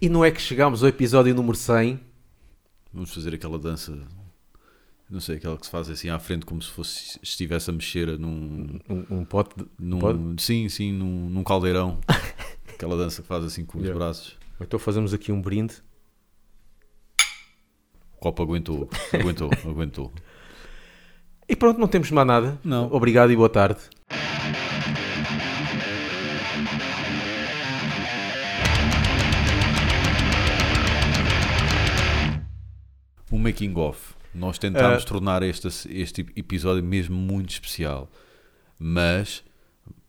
E não é que chegámos ao episódio número 100? Vamos fazer aquela dança, não sei, aquela que se faz assim à frente como se fosse estivesse a mexer num, Um, um pote de... num sim, sim, num, num caldeirão. aquela dança que faz assim com os Yeah. braços. Então fazemos aqui um brinde. O copo aguentou, aguentou, aguentou. E pronto, não temos mais nada. Não. Obrigado e boa tarde. Making of. Nós tentámos Ah. tornar este, este episódio mesmo muito especial, mas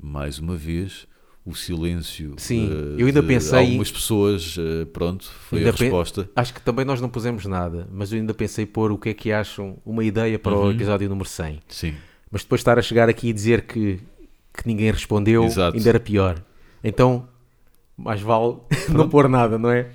mais uma vez o silêncio Sim, eh, eu ainda pensei- algumas pessoas, eh, pronto, foi a resposta. Acho que também nós não pusemos nada, mas eu ainda pensei pôr o que é que acham, uma ideia para Uhum. o episódio número 100. Sim, Mas depois estar a chegar aqui e dizer que, que ninguém respondeu, Exato. ainda era pior. Então, mais vale não pôr nada, não é?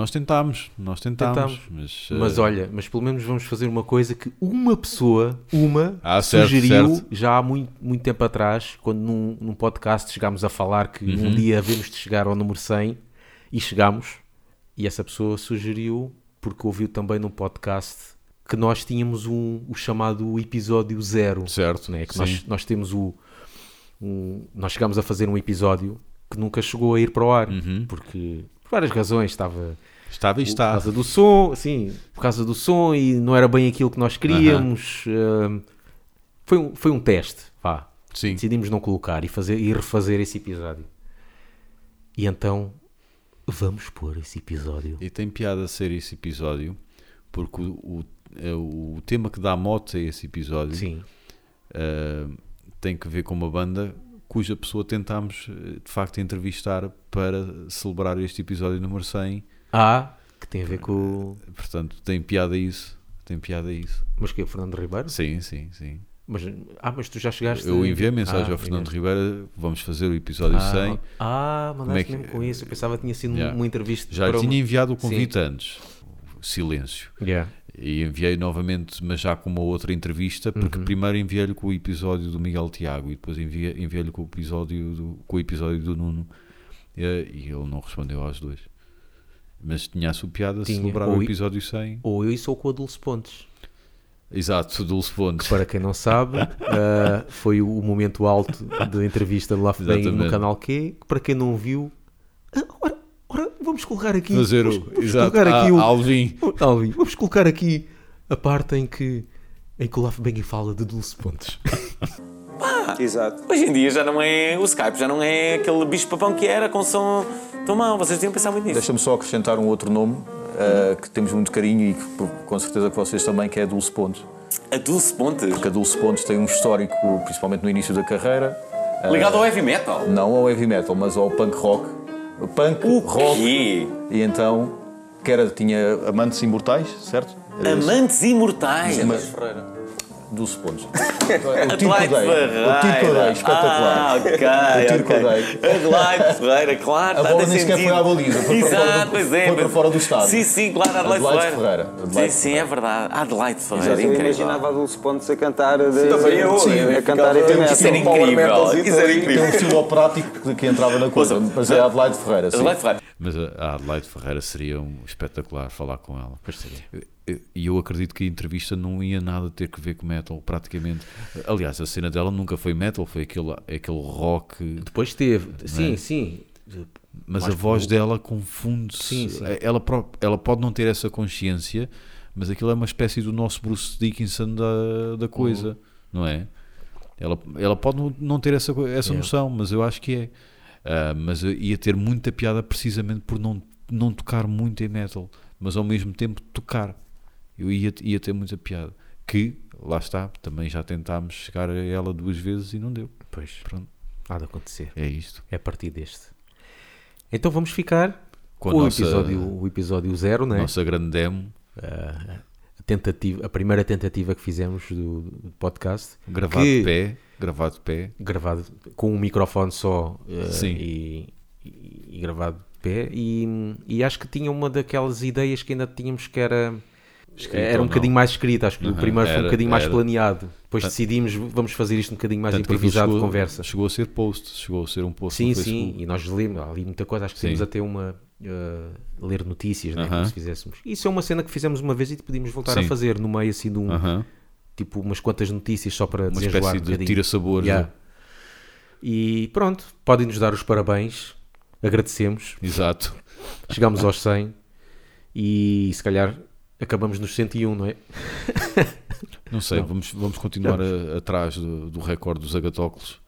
Nós tentámos, nós tentámos, Tentámos. mas, Mas eh, olha, mas pelo menos vamos fazer uma coisa que uma pessoa, uma, Ah, certo, sugeriu certo. já há muito, muito tempo atrás, quando num, num podcast chegámos a falar que Uhum. um dia havemos de chegar ao número 100 e chegámos. E essa pessoa sugeriu, porque ouviu também num podcast, que nós tínhamos um, o chamado episódio zero. certo, né? que sim. nós, nós temos o. um- nós chegámos a fazer um episódio que nunca chegou a ir para o ar, Uhum. porque por várias razões estava estava e por está. causa do som, sim, por causa do som e não era bem aquilo que nós queríamos. hum, foi, um, foi um teste, vá. Sim, Decidimos não colocar e, fazer, e refazer esse episódio. E então vamos pôr esse episódio. e tem piada ser esse episódio, porque o, o, é o tema que dá mote a esse episódio Sim, eh, tem que ver com uma banda cuja pessoa tentámos eh, de facto entrevistar para celebrar este episódio número 100. há que tem a ver com. o- Portanto, tem piada isso. Tem piada isso. Mas que é Fernando Ribeiro? Sim, sim, sim. Mas, ah, mas tu já chegaste. Eu enviei mensagem Ah, ao Fernando. Ribeira, vamos fazer o episódio Ah, 100. Ah, mandaste é que- mesmo com isso. Eu pensava que tinha sido Yeah. uma entrevista. Já lhe tinha uma- enviado o convite antes. Silêncio. Yeah. E enviei novamente, mas já com uma outra entrevista, porque Uhum. primeiro enviei-lhe com o episódio do Miguel Tiago e depois enviei- enviei-lhe com, o episódio do, com o episódio do Nuno eh, e ele não respondeu aos dois. Mas tinha a sua piada Tinha. celebrar Ou o episódio 100. Ou eu e sou com a Dulce Pontes. Exato, Dulce Fontes. Para quem não sabe, ah, foi o momento alto da entrevista Bang no canal Q. Que para quem não viu, ah, ora, ora, vamos colocar aqui. Fazer vamos, o. vamos Exato, colocar aqui a- o. Alvin. Alvin, vamos colocar aqui a parte em que, em que o Bang fala de Dulce Pontes. Exato. Hoje em dia já não é. O Skype já não é aquele bicho-papão que era com som tão mau. Vocês deviam pensar muito nisso. Deixa-me só acrescentar um outro nome eh, que temos muito carinho e que com certeza que vocês também, que é a Dulce Pontes. A Dulce Pontes. Porque a Dulce Pontes tem um histórico, principalmente no início da carreira, Ligado ao heavy metal. não ao heavy metal, mas ao punk rock. Punk O rock. quê? E então, que era, tinha Amantes Imortais, certo? Era? Amantes imortais. Mas- Dulce Pontes. o Adelaide tiro que eu dei. Ferreira. O tiro que eu dei, espetacular. Ah, ok. O tiro que eu dei. Adelaide Ferreira, claro. A bola nem sequer foi à baliza, foi para fora Exato, do- pois é. foi para fora do estádio. Sim, sim, claro, Adelaide, Adelaide Ferreira. Sim, sim, é verdade. Adelaide Ferreira, Já eu imaginava a Dulce Pontes a cantar de, Também eu, sim, a cantar heavy metal. Isso era incrível. Isso era Tem incrível. um estilo operático que, que entrava na coisa, mas é a Adelaide Ferreira. Adelaide Ferreira. Mas a Adelaide Ferreira seria um espetacular falar com ela. E eu acredito que a entrevista não ia nada ter que ver com metal, praticamente. Aliás, a cena dela nunca foi metal, foi aquele, aquele rock. Depois teve. Sim, sim. Mas a voz pelo- dela confunde-se. Sim. Ela, ela pode não ter essa consciência, mas aquilo é uma espécie do nosso Bruce Dickinson da, da coisa, não é? Ela, ela pode não- ter essa, essa É. noção, mas eu acho que é. Ah, mas ia ter muita piada precisamente por não, não tocar muito em metal, mas ao mesmo tempo tocar. Eu ia, ia ter muita piada. Que, lá está, também já tentámos chegar a ela duas vezes e não deu. Pois, Pronto, há de acontecer. é isto. É a partir deste. Então vamos ficar Com o, nossa, episódio, o episódio zero, né? nossa grande demo, a, tentativa, a primeira tentativa que fizemos do, do podcast, gravado Que- de pé, gravado de pé. gravado com um microfone só Sim. e, e- e gravado de pé, e, e acho que tinha uma daquelas ideias que ainda tínhamos que era. Escrito era um bocadinho mais escrito, acho que o Aham, primeiro foi um era- bocadinho mais era. planeado. Depois Ah. decidimos, vamos fazer isto um bocadinho mais Tanto improvisado de chegou, conversa. Chegou a ser post, chegou a ser um post Sim, no sim, e nós lemos ali muita coisa, acho que Sim. temos até uma, eh, ler notícias, né? Aham. como se fizéssemos. Isso é uma cena que fizemos uma vez e podíamos voltar a Sim. fazer no meio assim de um, Aham. tipo umas quantas notícias só para Uma espécie um de tira-sabores. Yeah. né? E pronto, podem nos dar os parabéns, agradecemos, Exato. chegámos aos 100 e se calhar acabamos nos 101, não é? Não sei, Não. Vamos, vamos continuar a- atrás do, do recorde dos agatóculos.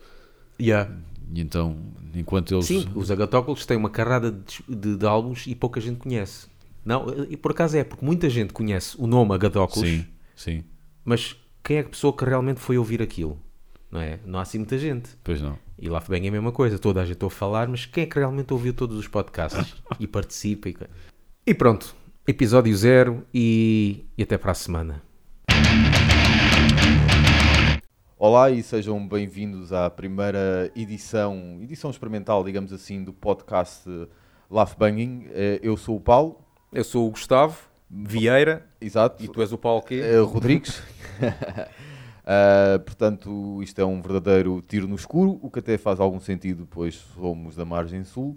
Yeah. E então, enquanto eles. Sim, os Agatóculos têm uma carrada de, de, de álbuns e pouca gente conhece. Não, e por acaso é, porque muita gente conhece o nome Agatóculos, Sim, sim, mas quem é a pessoa que realmente foi ouvir aquilo? Não é? Não há assim muita gente. pois não. E lá bem é a mesma coisa, toda a gente ouve falar, mas quem é que realmente ouviu todos os podcasts e participa? E, e pronto, episódio zero e, e até para a semana. Olá e sejam bem-vindos à primeira edição, edição experimental, digamos assim, do podcast Laugh Banging. Eh, Eu sou o Paulo, Eu sou o Gustavo Vieira exato, e tu és o Paulo quê? eh, Rodrigues. Ah, portanto, isto é um verdadeiro tiro no escuro, o que até faz algum sentido, pois somos da margem sul.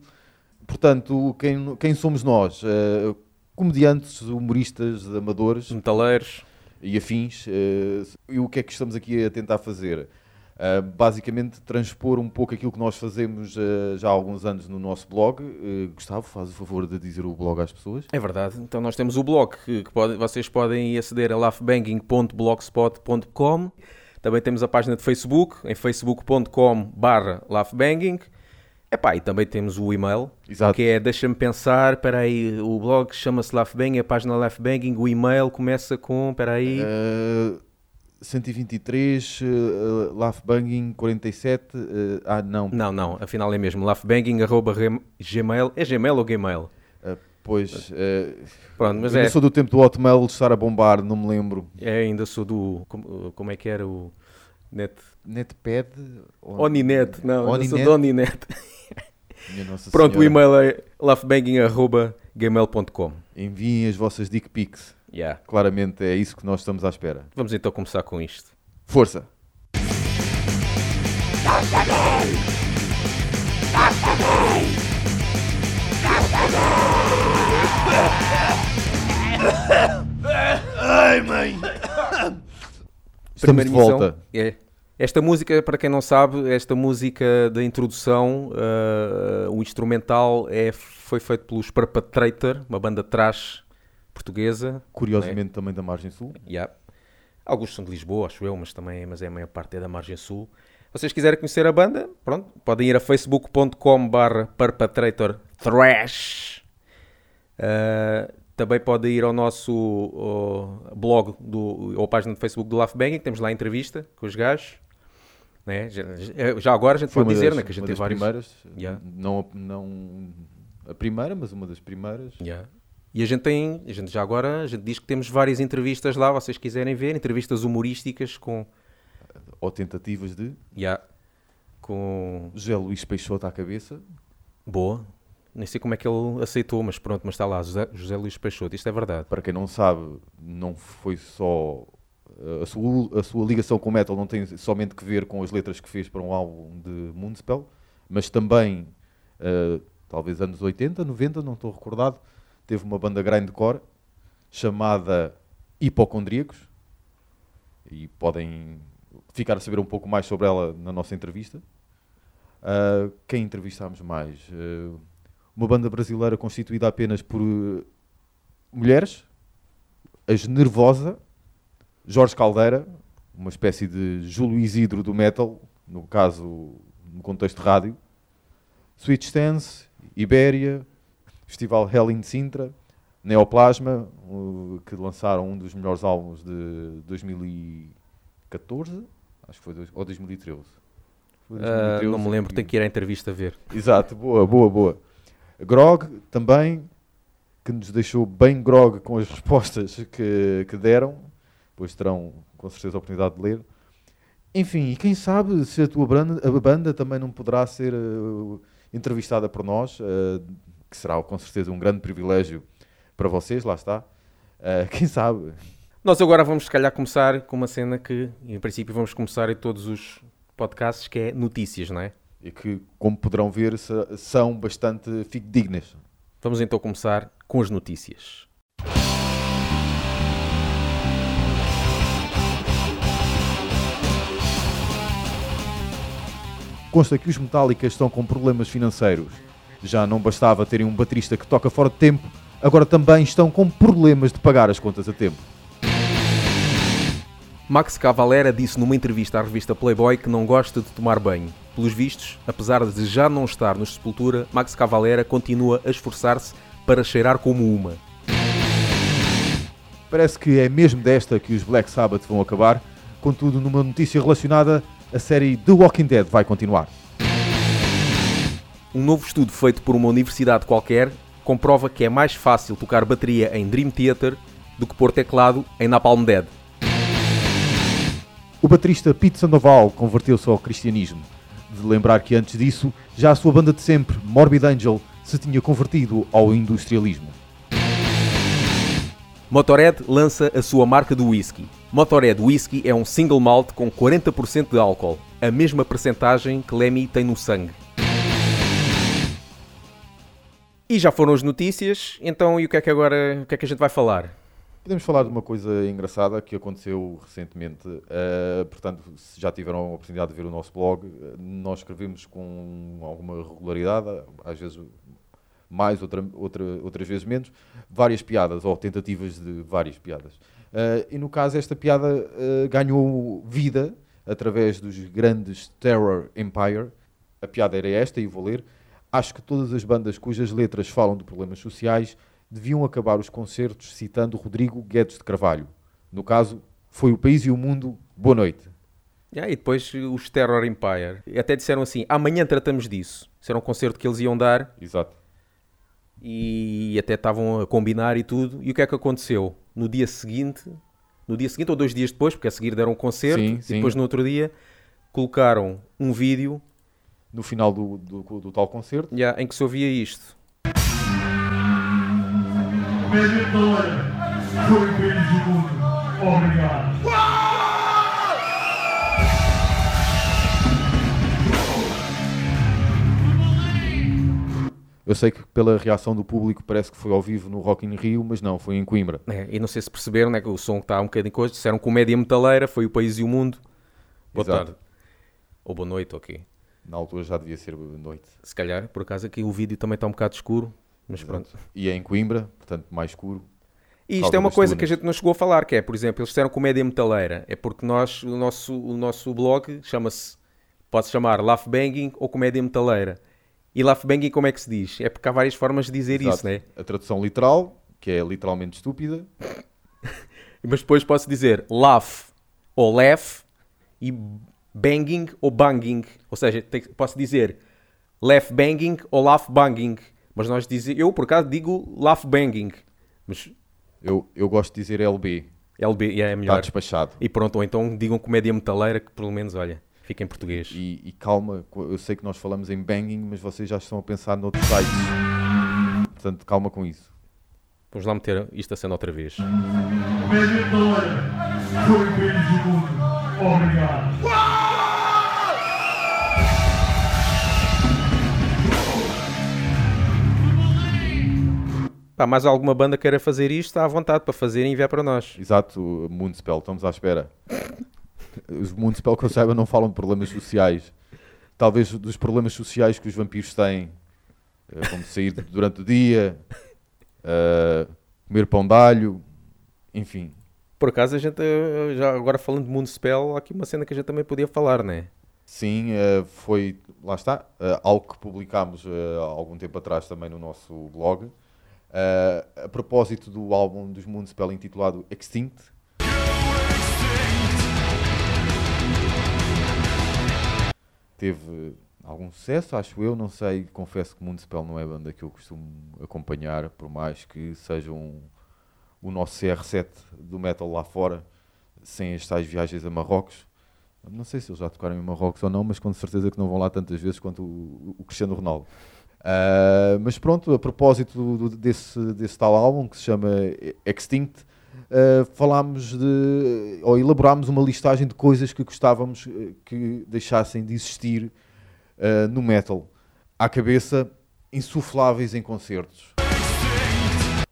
Portanto, quem, quem somos nós? Eh, comediantes, humoristas, amadores, Metaleiros. E afins. eh, e o que é que estamos aqui a tentar fazer? Ah, basicamente, transpor um pouco aquilo que nós fazemos eh, já há alguns anos no nosso blog. Eh, Gustavo, faz o favor de dizer o blog às pessoas. É verdade. Então nós temos o blog que, que pode- vocês podem aceder a laughbanging.blogspot.com. Também temos a página de Facebook em facebook.com barra laughbanging. Epá, e também temos o e-mail, Exato. que é, deixa-me pensar, espera aí, o blog chama-se Laughbanging, a página Laughbanging, o e-mail começa com, espera aí, Eh, 123, uh, Laughbanging 47. eh, ah, não. não, não, afinal é mesmo, laughbanging, arroba gmail, é gmail ou gmail? Eh, pois. eh, Pronto, mas eu é, sou do tempo do Hotmail estar a bombar, não me lembro. é, ainda sou do, como, como é que era o net... Netpad? Oninet, não, eu sou Oninet? do Oninet. Pronto, o e-mail é laughbanging.gmail.com. Enviem as vossas dick pics. Yeah. Claramente é isso que nós estamos à espera. Vamos então começar com isto. Força! Estamos de Primeira emissão volta. É. Esta música, para quem não sabe, esta música da introdução, ah, o instrumental é, foi feito pelos Perpetrator, uma banda trash portuguesa. Curiosamente também da margem sul. Yeah. Alguns são de Lisboa, acho eu, mas também mas é a maior parte é da margem sul. Se vocês quiserem conhecer a banda, pronto, podem ir a facebook.com barra perpetrator thrash. Uh, também podem ir ao nosso uh, blog do, ou página do Facebook do Laugh Banging, temos lá a entrevista com os gajos. Né? Já, já- agora a gente Foi pode dizer das, né, que a gente tem das vários. primeiras. Yeah. Não, a- não a primeira, mas uma das primeiras. Yeah. E a gente tem, a gente já agora, a gente diz que temos várias entrevistas lá, vocês quiserem ver, entrevistas humorísticas com, Ou tentativas de yeah, com José Luís Peixoto à cabeça. Boa. Nem sei como é que ele aceitou, mas pronto, mas está lá, José, José Luís Peixoto, isto é verdade. Para quem não sabe, não foi só. A sua, a sua ligação com o metal não tem somente que ver com as letras que fez para um álbum de Moonspell, mas também, eh, talvez anos 80, 90, não estou recordado, teve uma banda grindcore chamada Hipocondríacos e podem ficar a saber um pouco mais sobre ela na nossa entrevista. Ah, quem entrevistámos mais? Eh, uma banda brasileira constituída apenas por eh, mulheres, as Nervosa, Jorge Caldeira, uma espécie de Júlio Isidro do metal, no caso, no contexto rádio, Sweet Stance, Ibéria, Festival Hell in Sintra, Neoplasma, uh, que lançaram um dos melhores álbuns de 2014, acho que foi, dois, ou 2013. Foi Ah, 2013, não me lembro, tenho que ir à entrevista ver. Exato, boa, boa, boa. Grog também, que nos deixou bem grog com as respostas que, que deram, pois terão com certeza a oportunidade de ler. Enfim, e quem sabe se a tua banda, a banda também não poderá ser eh, entrevistada por nós, eh, que será com certeza um grande privilégio para vocês, lá está. Eh, quem sabe? Nós agora vamos, se calhar, começar com uma cena que, em princípio, vamos começar em todos os podcasts, que é notícias, não é? E que, como poderão ver, são bastante fidedignas. Vamos então começar com as notícias. Consta que os Metallica estão com problemas financeiros. Já não bastava terem um baterista que toca fora de tempo, agora também estão com problemas de pagar as contas a tempo. Max Cavalera disse numa entrevista à revista Playboy que não gosta de tomar banho. Pelos vistos, apesar de já não estar nos Sepultura, Max Cavalera continua a esforçar-se para cheirar como uma. Parece que é mesmo desta que os Black Sabbath vão acabar, contudo, numa notícia relacionada, a série The Walking Dead vai continuar. Um novo estudo feito por uma universidade qualquer comprova que é mais fácil tocar bateria em Dream Theater do que pôr teclado em Napalm Dead. O baterista Pete Sandoval converteu-se ao cristianismo. De lembrar que antes disso, já a sua banda de sempre, Morbid Angel, se tinha convertido ao industrialismo. Motorhead lança a sua marca do whisky. Motorhead Whisky é um single malt com 40% de álcool, a mesma percentagem que Lemmy tem no sangue. E já foram as notícias, então e o que é que agora, o que é que a gente vai falar? Podemos falar de uma coisa engraçada que aconteceu recentemente. Uh, portanto, se já tiveram a oportunidade de ver o nosso blog, nós escrevemos com alguma regularidade, às vezes mais, outra, outra, outras vezes menos, várias piadas ou tentativas de várias piadas. Uh, e no caso, esta piada ganhou vida através dos grandes Terror Empire. A piada era esta, e vou ler. Acho que todas as bandas cujas letras falam de problemas sociais deviam acabar os concertos citando Rodrigo Guedes de Carvalho. No caso, foi o país e o mundo. Boa noite. Yeah, e depois os Terror Empire. Até disseram assim: amanhã tratamos disso. Isso era um concerto que eles iam dar. Exato. E até estavam a combinar e tudo. E o que é que aconteceu? No dia seguinte, no dia seguinte ou dois dias depois, porque a seguir deram um concerto, Sim, e sim. depois no outro dia colocaram um vídeo No final do, do, do tal concerto, yeah, em que se ouvia isto. Mediadora, foi bem de mundo. Obrigado. Eu sei que pela reação do público parece que foi ao vivo no Rock in Rio, mas não, foi em Coimbra. É, e não sei se perceberam, né, que o som está um bocadinho coisa. Disseram comédia metaleira, foi o país e o mundo. Boa Exato. tarde. Ou boa noite, ok. Na altura já devia ser noite. Se calhar, por acaso, aqui o vídeo também está um bocado escuro. Mas pronto. E é em Coimbra, portanto mais escuro. E isto é uma coisa que a gente não chegou a falar, que é, por exemplo, eles disseram comédia metaleira. É porque nós, o nosso, o nosso blog chama-se, pode-se chamar Laugh Banging ou comédia metaleira. E Laugh Banging como é que se diz? É porque há várias formas de dizer Exato. isso, né? A tradução literal, que é literalmente estúpida, Mas depois posso dizer laugh ou laugh e banging ou banging. Ou seja, posso dizer laugh banging ou laugh banging. Mas nós dizemos, eu por acaso digo laugh banging. Mas eu, eu gosto de dizer LB, LB yeah, é está melhor. despachado. E pronto, ou então digam comédia metaleira que pelo menos, olha, fica em português. E, e calma, eu sei que nós falamos em banging, mas vocês já estão a pensar noutros sites. Portanto, calma com isso. Vamos lá meter isto a cena outra vez. Foi mundo. Obrigado. Pá, mais alguma banda queira fazer isto, está à vontade para fazer e enviar para nós. Exato, Moonspell, estamos à espera. Os Moonspell, que eu saiba, não falam de problemas sociais. Talvez dos problemas sociais que os vampiros têm, eh, como sair durante o dia, eh, comer pão de alho, enfim. Por acaso a gente, eh, já agora falando de Moonspell, há aqui uma cena que a gente também podia falar, né? Sim, eh, foi, lá está, algo que publicámos há algum tempo atrás também no nosso blog. A propósito do álbum dos Moonspell intitulado Extinct. Teve algum sucesso, acho eu, não sei, confesso que Moonspell não é banda que eu costumo acompanhar, por mais que sejam o nosso CR7 do metal lá fora, sem as tais viagens a Marrocos. Não sei se eles já tocaram em Marrocos ou não, mas com certeza que não vão lá tantas vezes quanto o, o Cristiano Ronaldo. Ah, mas pronto, a propósito do- desse, desse tal álbum que se chama Extinct, ah, falámos de, ou elaborámos uma listagem de coisas que gostávamos eh, que deixassem de existir ah, no metal. À cabeça, insufláveis em concertos.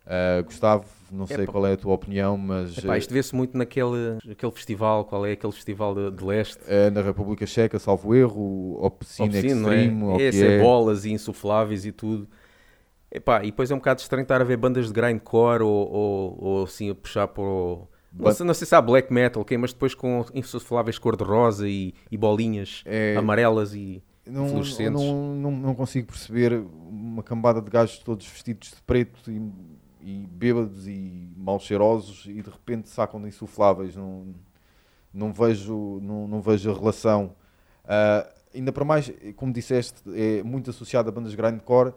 Uh, Gustavo, não sei Epá. qual é a tua opinião, mas Epá, isto vê-se muito naquele aquele festival, qual é aquele festival de, de leste? é na República Checa, salvo erro, o Opcine Obscene, não Extreme, ou é? Esse é é. bolas e insufláveis e tudo. Epá, e depois é um bocado estranho estar a ver bandas de grindcore ou, ou, ou assim a puxar para o... Não sei, não sei se há black metal, ok, mas depois com insufláveis cor-de-rosa e, e bolinhas É- amarelas e Não, fluorescentes. não, não, não consigo perceber uma cambada de gajos todos vestidos de preto e, e bêbados e mal cheirosos e de repente sacam de insufláveis. Não, não, vejo, não, não vejo a relação. Ah, ainda para mais, como disseste, é muito associado a bandas de grindcore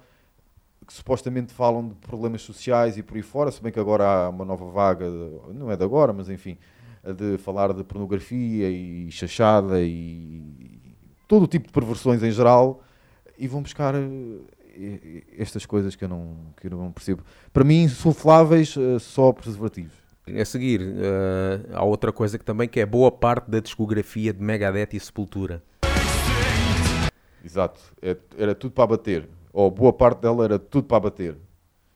que supostamente falam de problemas sociais e por aí fora, se bem que agora há uma nova vaga, de- não é de agora, mas enfim, a de falar de pornografia e chachada e todo o tipo de perversões em geral e vão buscar eh, estas coisas que eu não, que eu não percebo. Para mim, insufláveis, eh, só preservativos. A seguir, eh, há outra coisa que também que é boa parte da discografia de Megadeth e Sepultura. Exato. É- era tudo para bater. Ou boa parte dela era tudo para bater.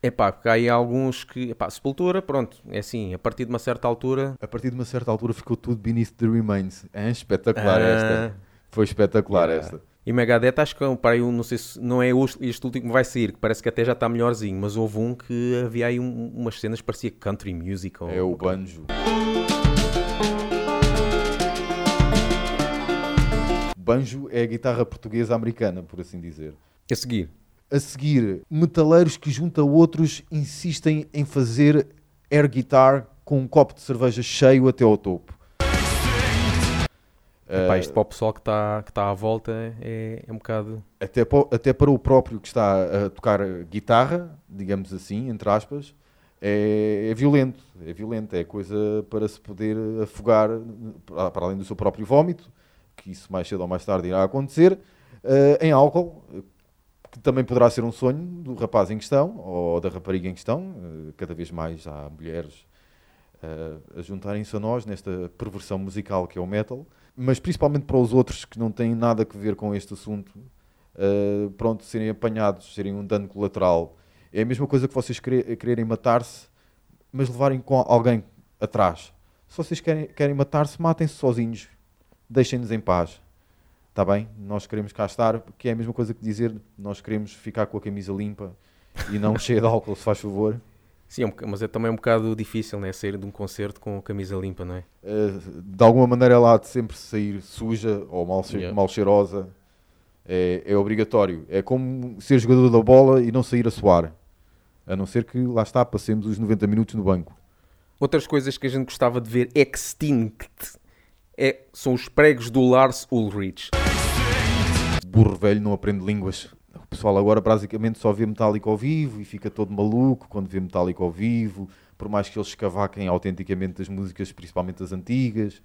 Epá, porque há aí alguns que... Epá, Sepultura, pronto, é assim, a partir de uma certa altura... A partir de uma certa altura ficou tudo beneath the remains. É espetacular Ah. esta. Foi espetacular Yeah. esta. E Megadeth acho que é para aí não sei se não é este último que vai sair, que parece que até já está melhorzinho, mas houve um que havia aí um- umas cenas que parecia country music. Ou, É o banjo. Banjo é a guitarra portuguesa americana, por assim dizer. A seguir, A seguir, metaleiros que junto a outros insistem em fazer air guitar com um copo de cerveja cheio até ao topo. epá, isto para o pessoal que está que tá à volta é, é um bocado... até, pa- até para o próprio que está a tocar guitarra, digamos assim, entre aspas, é, é violento. É violento, é coisa para se poder afogar para para além do seu próprio vómito, que isso mais cedo ou mais tarde irá acontecer, eh, em álcool, que também poderá ser um sonho do rapaz em questão ou da rapariga em questão. Eh, Cada vez mais há mulheres eh, a juntarem-se a nós nesta perversão musical que é o metal, mas principalmente para os outros que não têm nada a ver com este assunto, uh, pronto, serem apanhados, serem um dano colateral. É a mesma coisa que vocês querer- quererem matar-se, mas levarem com alguém atrás. Se vocês querem, querem matar-se, matem-se sozinhos. Deixem-nos em paz. Está bem? Nós queremos cá estar, que é a mesma coisa que dizer nós queremos ficar com a camisa limpa e não cheia de álcool, se faz favor. Sim, é mas é também um bocado difícil, né? Sair de um concerto com a camisa limpa, não é? Uh, de alguma maneira há de sempre sair suja ou mal, Yeah. mal cheirosa. É, é obrigatório. É como ser jogador da bola e não sair a suar. A não ser que, lá está, passemos os 90 minutos no banco. Outras coisas que a gente gostava de ver extinct é, são os pregos do Lars Ulrich. Burro velho não aprende línguas. O pessoal agora basicamente só vê Metallica ao vivo e fica todo maluco quando vê Metallica ao vivo, por mais que eles escavaquem autenticamente as músicas, principalmente as antigas.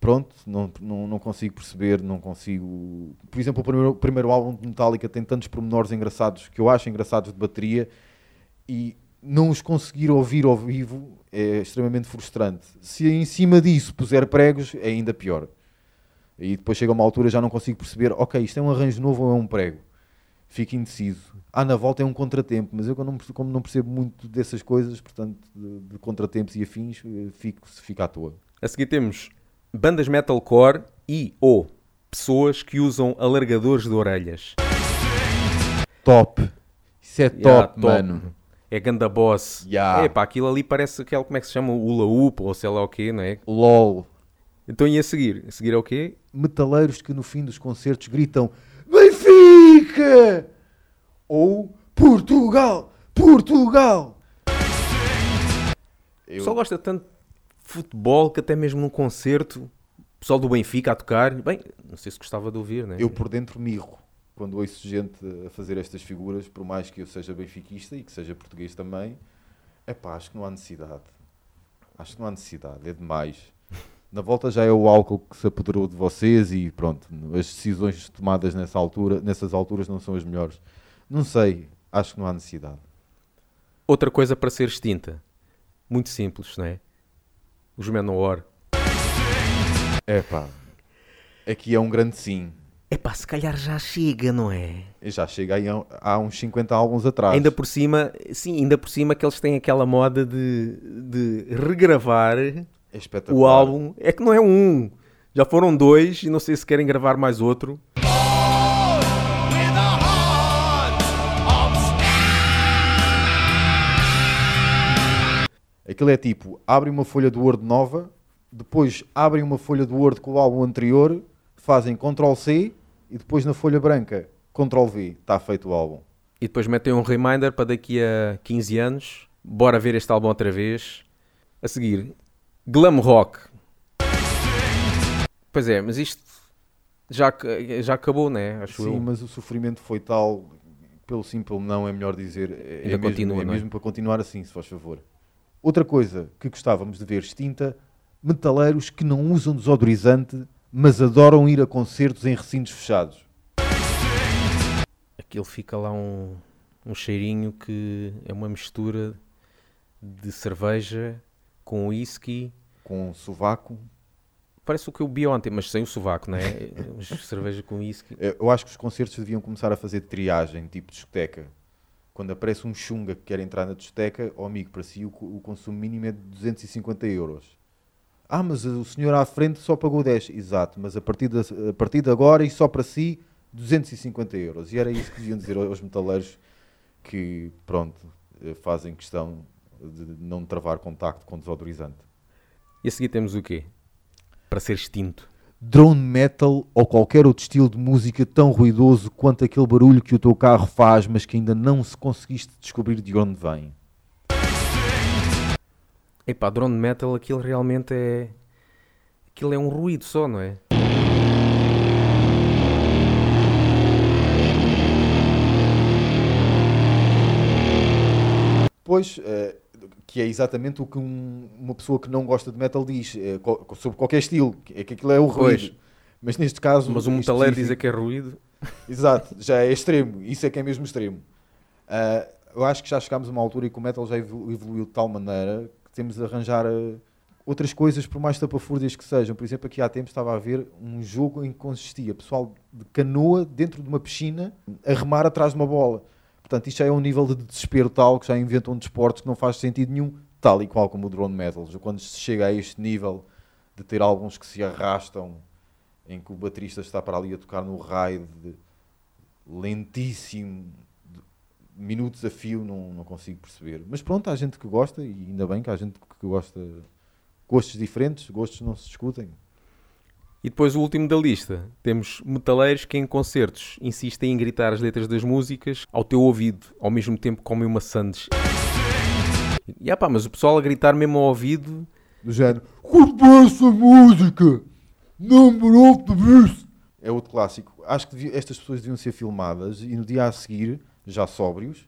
Pronto, não, não, não consigo perceber, não consigo. Por exemplo, o primeiro, o primeiro álbum de Metallica tem tantos pormenores engraçados que eu acho engraçados de bateria e não os conseguir ouvir ao vivo é extremamente frustrante. Se em cima disso puser pregos, é ainda pior. E depois chega uma altura já não consigo perceber, ok, isto é um arranjo novo ou é um prego? Fico indeciso. Ah, na volta é um contratempo, mas eu como não, percebo muito dessas coisas, portanto, de, de contratempos e afins, eh, fico, fico à toa. A seguir temos bandas metalcore e ou pessoas que usam alargadores de orelhas. Top! Isso é top, Yeah, top. mano. É ganda boss. Yeah. É pá, aquilo ali parece aquele, como é que se chama? Ula Hoop ou sei lá o quê, não é? LOL. Então e a seguir? A seguir é o quê? metaleiros que no fim dos concertos gritam Benfica! Ou Portugal! Portugal! O pessoal gosta tanto futebol que até mesmo num concerto, o pessoal do Benfica a tocar, bem, não sei se gostava de ouvir, né? Eu por dentro mirro quando ouço gente a fazer estas figuras, por mais que eu seja benfiquista e que seja português também. É pá, acho que não há necessidade. Acho que não há necessidade, é demais. Na volta já é o álcool que se apoderou de vocês e pronto, as decisões tomadas nessa altura, nessas alturas não são as melhores. Não sei, acho que não há necessidade. Outra coisa para ser extinta. Muito simples, não é? Os Manowar. É pá, aqui é um grande sim. Epá, se calhar já chega, não é? Já chega aí há, uns 50 álbuns atrás. Ainda por cima, sim, ainda por cima que eles têm aquela moda de, de regravar é o álbum. É que não é um, já foram dois e não sei se querem gravar mais outro. Aquilo é tipo, abrem uma folha do Word nova, depois abrem uma folha do Word com o álbum anterior, fazem Ctrl C e depois na folha branca Ctrl V, está feito o álbum. E depois metem um reminder para daqui a 15 anos. Bora ver este álbum outra vez. A seguir, Glam Rock. Pois é, mas isto já, já acabou, né? Acho Sim, eu. mas o sofrimento foi tal, pelo sim, pelo não, é melhor dizer. É, Ainda é mesmo, continua, é é? mesmo para continuar assim, se faz favor. Outra coisa que gostávamos de ver extinta: metaleiros que não usam desodorizante, mas adoram ir a concertos em recintos fechados. Aquilo fica lá um, um cheirinho que é uma mistura de cerveja com whisky. Com sovaco. Parece o que eu bebi ontem, mas sem o sovaco, né? cerveja com whisky. Eu acho que os concertos deviam começar a fazer triagem, tipo discoteca. Quando aparece um chunga que quer entrar na discoteca, oh amigo, para si o, o consumo mínimo é de 250 euros. Ah, mas o senhor à frente só pagou 10. Exato, mas a partir de, a partir de agora e só para si, 250 euros. E era isso que deviam dizer aos metaleiros que, pronto, eh, fazem questão de não travar contacto com desodorizante. E a seguir temos o quê? Para ser extinto. Drone metal ou qualquer outro estilo de música tão ruidoso quanto aquele barulho que o teu carro faz, mas que ainda não se conseguiste descobrir de onde vem. Epá, drone metal, aquilo realmente é. Aquilo é um ruído só, não é? Pois, eh, que é exatamente o que um- uma pessoa que não gosta de metal diz, eh, co- sobre qualquer estilo, é que aquilo é o Pois. ruído. Mas neste caso. Mas um metaleiro específico- dizer que é ruído. Exato, já é extremo. Isso é que é mesmo extremo. Ah, eu acho que já chegámos a uma altura em que o metal já evolu- evoluiu de tal maneira que temos de arranjar ah, outras coisas, por mais tapafúrdias que sejam. Por exemplo, aqui há tempos estava a ver um jogo em que consistia pessoal de canoa dentro de uma piscina a remar atrás de uma bola. Portanto, isto já é um nível de desespero tal que já inventam desportos que não faz sentido nenhum, tal e qual como o drone metal. Quando se chega a este nível de ter álbuns que se arrastam em que o baterista está para ali a tocar no raio de lentíssimo, minutos a fio, não, não consigo perceber. Mas pronto, há gente que gosta e ainda bem que há gente que gosta. Gostos diferentes, gostos não se discutem. E depois o último da lista, temos metaleiros que em concertos insistem em gritar as letras das músicas ao teu ouvido, ao mesmo tempo que comem uma sandes. E ah pá, mas o pessoal a gritar mesmo ao ouvido, Do género, curto essa música! The beast! É outro clássico. Acho que estas pessoas deviam ser filmadas e no dia a seguir, já sóbrios,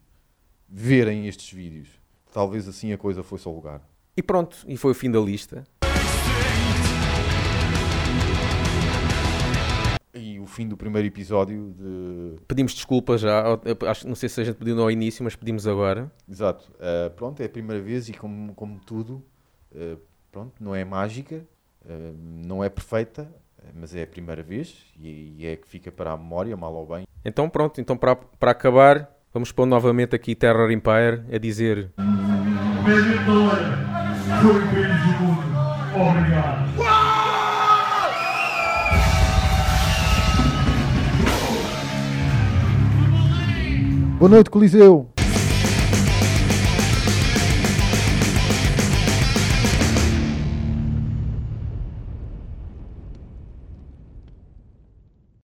verem estes vídeos. Talvez assim a coisa fosse ao lugar. e pronto, e foi o fim da lista. Fim do primeiro episódio de. Pedimos desculpa já, acho, não sei se a gente pediu no início, mas pedimos agora. Exato. Uh, pronto, é a primeira vez e como, como tudo, uh, pronto, não é mágica, uh, não é perfeita, mas é a primeira vez e, e é que fica para a memória, mal ou bem. Então pronto, então para, para acabar, vamos pôr novamente aqui Terror Empire a dizer foi bem. Obrigado. Boa noite, Coliseu!